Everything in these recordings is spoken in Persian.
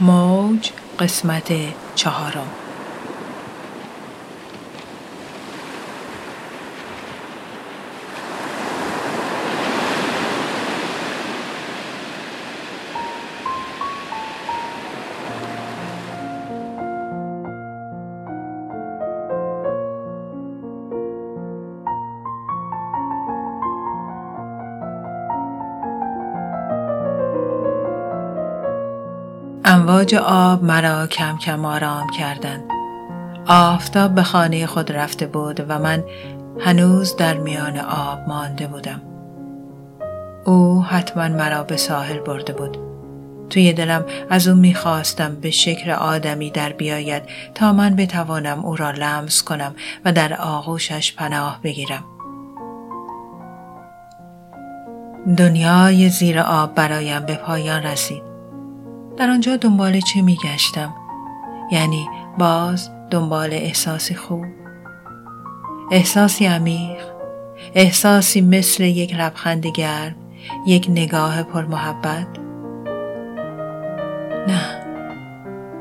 موج قسمت چهارم. امواج آب مرا کم کم آرام کردند. آفتاب به خانه خود رفته بود و من هنوز در میان آب مانده بودم. او حتما مرا به ساحل برده بود. توی دلم از او می‌خواستم به شکل آدمی در بیاید تا من بتوانم او را لمس کنم و در آغوشش پناه بگیرم. دنیای زیر آب برایم به پایان رسید. در آنجا دنبال چه میگشتم؟ یعنی باز دنبال احساسی خوب. احساسی عمیق احساسی مثل یک لبخند گرم یک نگاه پر محبت نه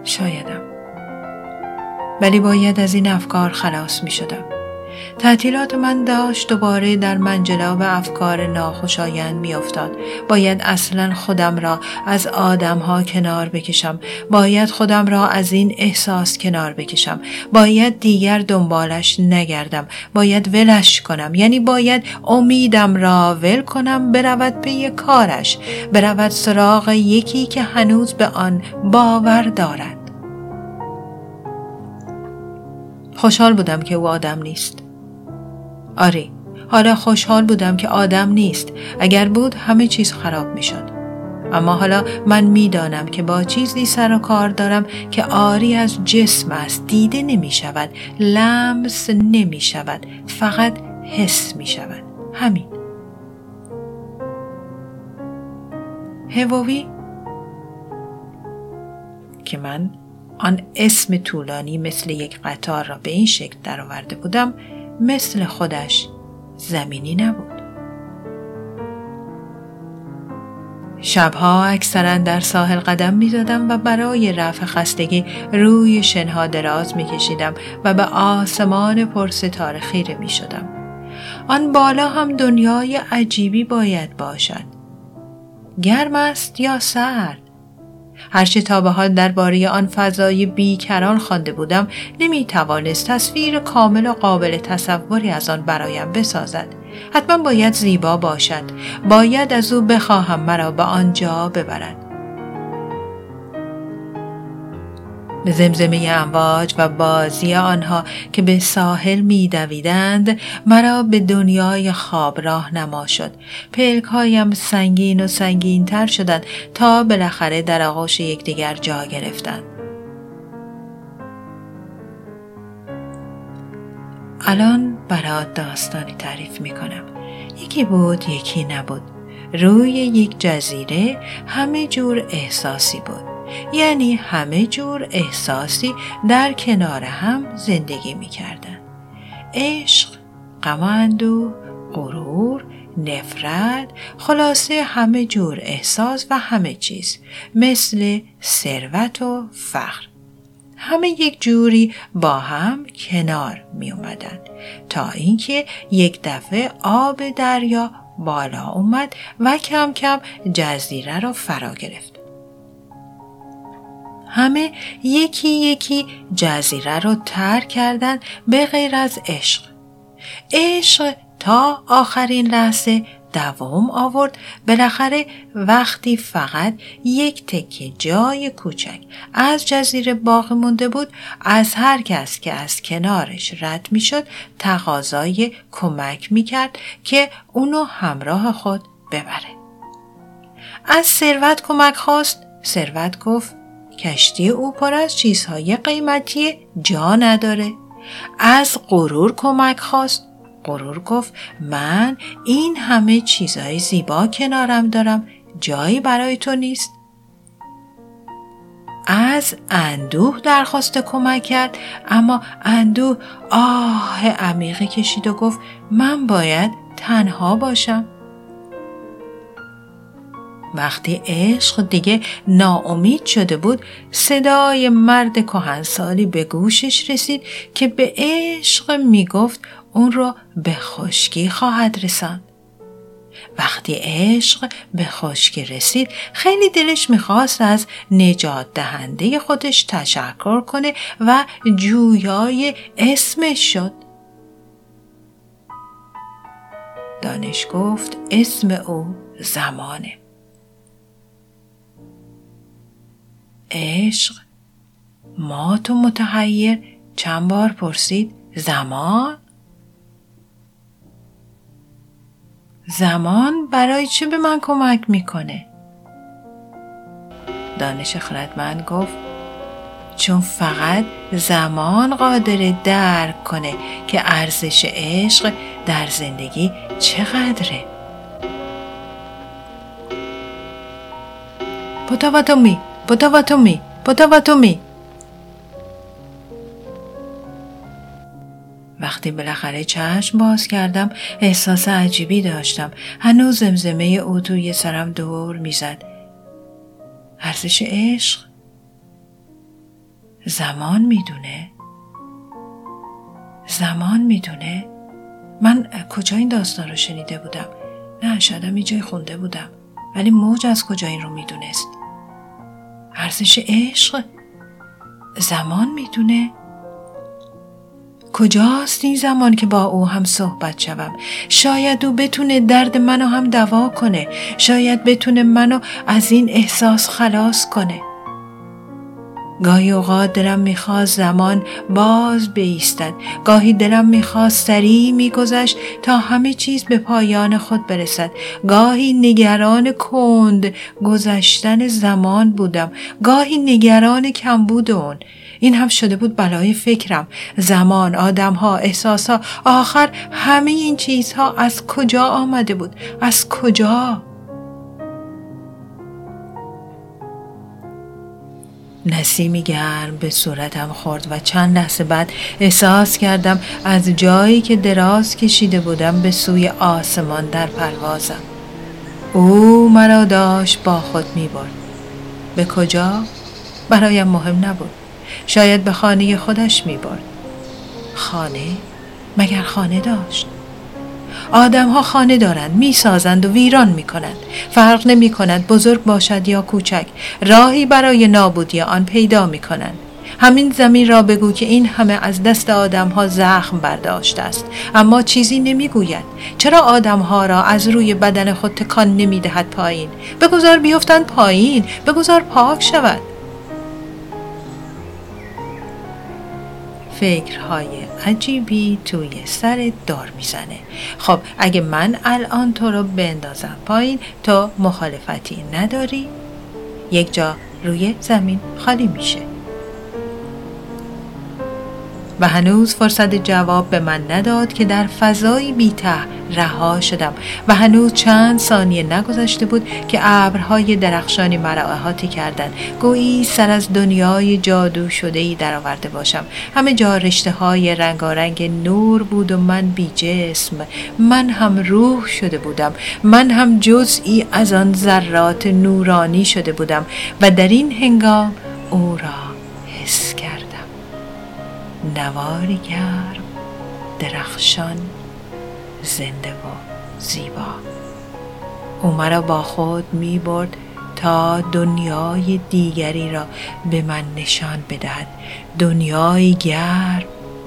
شایدم. ولی باید از این افکار خلاص می شدم تعطیلات من داشت دوباره در منجلاب افکار ناخوشایند میافتاد. باید اصلا خودم را از آدمها کنار بکشم. باید خودم را از این احساس کنار بکشم. باید دیگر دنبالش نگردم. باید ولش کنم. یعنی باید امیدم را ول کنم برود پی کارش. برود سراغ یکی که هنوز به آن باور دارد. خوشحال بودم که او آدم نیست. آره حالا خوشحال بودم که آدم نیست. اگر بود همه چیز خراب می شد. اما حالا من می‌دانم که با چیزی سر و کار دارم که آری از جسم است دیده نمی شود لمس نمی شود فقط حس می شود همین. هووی؟ که من آن اسم طولانی مثل یک قطار را به این شکل درآورده بودم مثل خودش زمینی نبود. شبها اکثرا در ساحل قدم می دادم و برای رفع خستگی روی شنها دراز می کشیدم و به آسمان پرستاره خیره می شدم. آن بالا هم دنیای عجیبی باید باشد. گرم است یا سرد؟ هرچه تا به حال درباره آن فضای بیکران خوانده بودم نمی توانست تصویر کامل و قابل تصوری از آن برایم بسازد. حتما باید زیبا باشد. باید از او بخواهم مرا به آنجا ببرد. زمزمه امواج و بازی آنها که به ساحل میدویدند مرا به دنیای خواب راه نما شد پلکهایم سنگین و سنگین تر شدند تا بالاخره در آغوش یکدیگر جا گرفتند الان برات داستانی تعریف می کنم. یکی بود یکی نبود. روی یک جزیره همه جور احساسی بود. یعنی همه جور احساسی در کنار هم زندگی می کردن. عشق، غم غرور، نفرت، خلاصه همه جور احساس و همه چیز مثل ثروت و فخر. همه یک جوری با هم کنار می اومدن تا اینکه یک دفعه آب دریا بالا اومد و کم کم جزیره را فرا گرفت. همه یکی یکی جزیره رو ترک کردن به غیر از عشق. عشق تا آخرین لحظه دوام آورد. بالاخره وقتی فقط یک تکه جای کوچک از جزیره باقی مونده بود از هر کس که از کنارش رد می‌شد تقاضای کمک می‌کرد که اونو همراه خود ببره. از ثروت کمک خواست. ثروت گفت کشتی او پر از چیزهای قیمتی جا نداره. از غرور کمک خواست. غرور گفت من این همه چیزهای زیبا کنارم دارم جایی برای تو نیست. از اندوه درخواست کمک کرد اما اندوه آه عمیقی کشید و گفت من باید تنها باشم. وقتی عشق دیگه ناامید شده بود صدای مرد کهنسالی به گوشش رسید که به عشق می‌گفت اون رو به خشکی خواهد رساند. وقتی عشق به خشکی رسید خیلی دلش می‌خواست از نجات دهنده خودش تشکر کنه و جویای اسمش شد. دانش گفت اسم او زمانه. عشق. ما تو متحیر. چند بار پرسید؟ زمان. زمان برای چه به من کمک می‌کنه؟ دانش خردمند گفت چون فقط زمان قادر درک کنه که ارزش عشق در زندگی چقدره. می پوتاواتومی پوتاواتومی وقتی بالاخره چشم باز کردم احساس عجیبی داشتم. هنوز زمزمه او توی سرم دور می‌زد. ارزش عشق؟ زمان می‌دونه. زمان می‌دونه. من کجا این داستان رو شنیده بودم؟ نه شاید جای خونده بودم. ولی موج از کجا این رو می‌دونست؟ ارزش عشق زمان می‌دونه. کجاست این زمان که با او هم صحبت شوم؟ شاید او بتونه درد منو هم دوا کنه. شاید بتونه منو از این احساس خلاص کنه. گاهی اوقات دلم می‌خواست زمان باز بیستد. گاهی دلم می‌خواست سریع میگذشت تا همه چیز به پایان خود برسد. گاهی نگران کند گذشتن زمان بودم. گاهی نگران کمبود اون این هم شده بود بلای فکرم. زمان آدمها احساسها. آخر همه این چیزها از کجا آمده بود؟ از کجا؟ نسیمی گرم به صورتم خورد و چند لحظه بعد احساس کردم از جایی که دراز کشیده بودم به سوی آسمان در پروازم او مرا داشت با خود می برد. به کجا؟ برایم مهم نبود شاید به خانه خودش می برد. خانه؟ مگر خانه داشت؟ آدم ها خانه دارند می سازند و ویران می کنند فرق نمی کند بزرگ باشد یا کوچک راهی برای نابودی آن پیدا می کنند همین زمین را بگو که این همه از دست آدم ها زخم برداشته است. اما چیزی نمی‌گوید. چرا آدم ها را از روی بدن خود تکان نمی دهد پایین؟ بگذار بیفتند پایین بگذار پاک شود. فکرهای عجیبی توی سر دار می‌زنه. خب اگه من الان تو رو بندازم پایین تو مخالفتی نداری؟ یک جا روی زمین خالی میشه. و هنوز فرصت جواب به من نداد که در فضایی بیته رها شدم و هنوز چند ثانیه نگذشته بود که ابرهای درخشانی مرا احاطه کردند. گویی سر از دنیای جادو شده ای درآورده باشم. همه جا رشته های رنگارنگ نور بود و من بی جسم. من هم روح شده بودم. من هم جزئی از آن ذرات نورانی شده بودم و در این هنگام او را نواری گرم درخشان زنده و زیبا. او مرا با خود می برد تا دنیای دیگری را به من نشان بدهد. دنیای گرم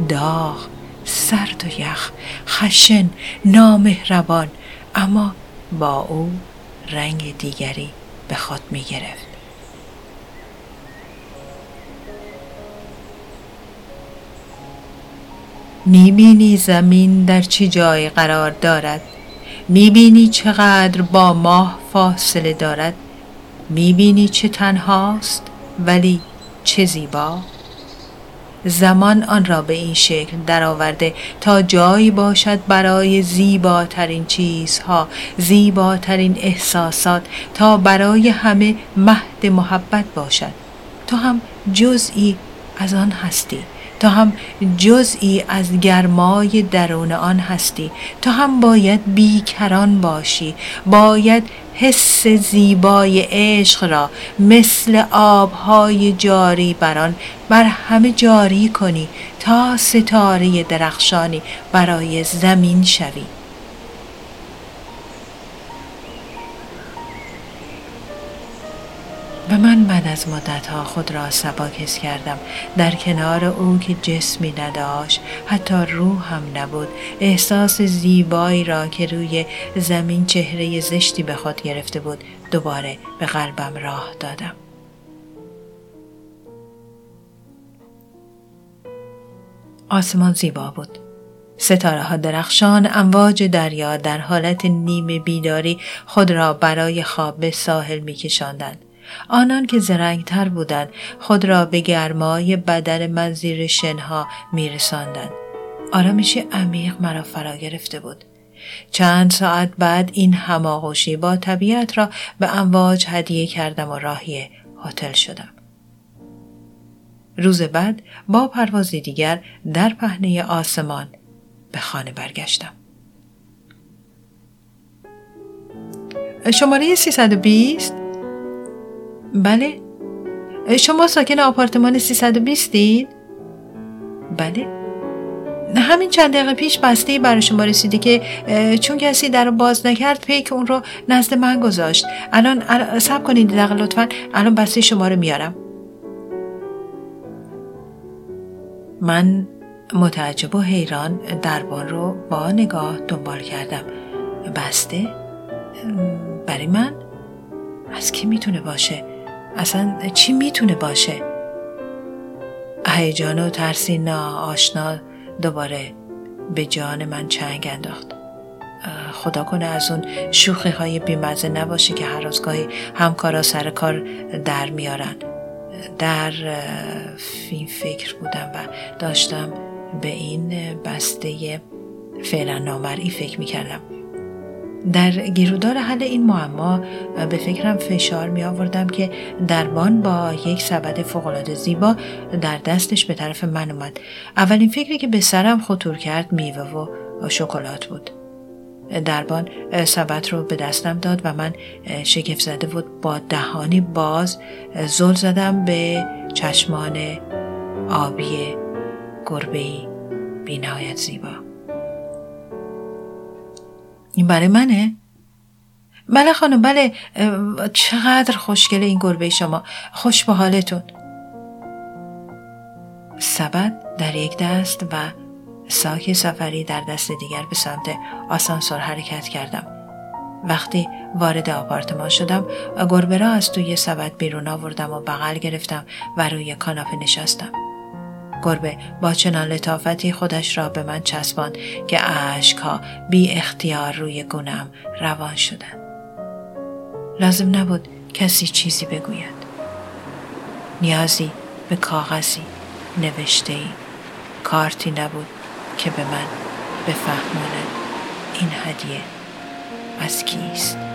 داغ سرد و یخ خشن نامهربان اما با او رنگ دیگری به خود می گرفت. می‌بینی زمین در چه جای قرار دارد؟ می‌بینی چقدر با ماه فاصله دارد؟ می‌بینی چه تنهاست ولی چه زیبا؟ زمان آن را به این شکل درآورده تا جایی باشد برای زیباترین چیزها زیباترین احساسات تا برای همه مهد محبت باشد. تو هم جزئی از آن هستی. تا هم جزئی از گرمای درون آن هستی. تا هم باید بیکران باشی. باید حس زیبای عشق را مثل آبهای جاری بران بر همه جاری کنی تا ستاره درخشانی برای زمین شوی. و من بعد از مدتها خود را سباکس کردم. در کنار او که جسمی نداشت حتی روح هم نبود احساس زیبایی را که روی زمین چهره زشتی به خود گرفته بود دوباره به قلبم راه دادم. آسمان زیبا بود. ستاره ها درخشان امواج دریا در حالت نیم بیداری خود را برای خواب به ساحل می. آنان که زرنگتر بودند خود را به گرمای بدن من زیر شنها میرساندند. آرامش عمیق مرا فرا گرفته بود. چند ساعت بعد این هماغوشی با طبیعت را به امواج هدیه کردم و راهی هتل شدم. روز بعد با پروازی دیگر در پهنه آسمان به خانه برگشتم. شماره 320 بله شما ساکن آپارتمان 320 دید؟ بله همین چند دقیقه پیش بسته برای شما رسیده که چون کسی در رو باز نکرد پیک اون رو نزد من گذاشت الان سب کنید دقیقه لطفا الان بسته شما رو میارم من متعجب و حیران دربان رو با نگاه دنبال کردم بسته؟ برای من؟ از کی می‌تونه باشه؟ اصلا چی می‌تونه باشه؟ هیجان و ترسی آشنا دوباره به جان من چنگ انداخت. خدا کنه از اون شوخی های بیمزه نباشه که هر روزگاهی همکارا سر کار در میارن. در این فکر بودم و داشتم به این بسته فعلا نامرئی فکر می‌کردم. در گیرودار حل این معما به فکرم فشار می آوردم که دربان با یک سبد فوقالعاده زیبا در دستش به طرف من اومد. اولین فکری که به سرم خطور کرد میوه و شکلات بود. دربان سبد رو به دستم داد و من شگفت زده بود. با دهانی باز زل زدم به چشمان آبی گربه بینایت زیبا. این برای منه؟ بله خانم بله. چقدر خوشگله این گربه شما. خوش به حالتون سبد در یک دست و ساک سفری در دست دیگر به سمت آسانسور حرکت کردم. وقتی وارد آپارتمان شدم گربه را از توی سبد بیرون آوردم و بغل گرفتم و روی کاناپه نشستم. گربه با چنان لطافتی خودش را به من چسباند که ها بی اختیار روی گونم روان شدند. لازم نبود کسی چیزی بگوید. نیازی به کاغذی نوشته ای کارتی نبود که به من بفهماند این هدیه از کیست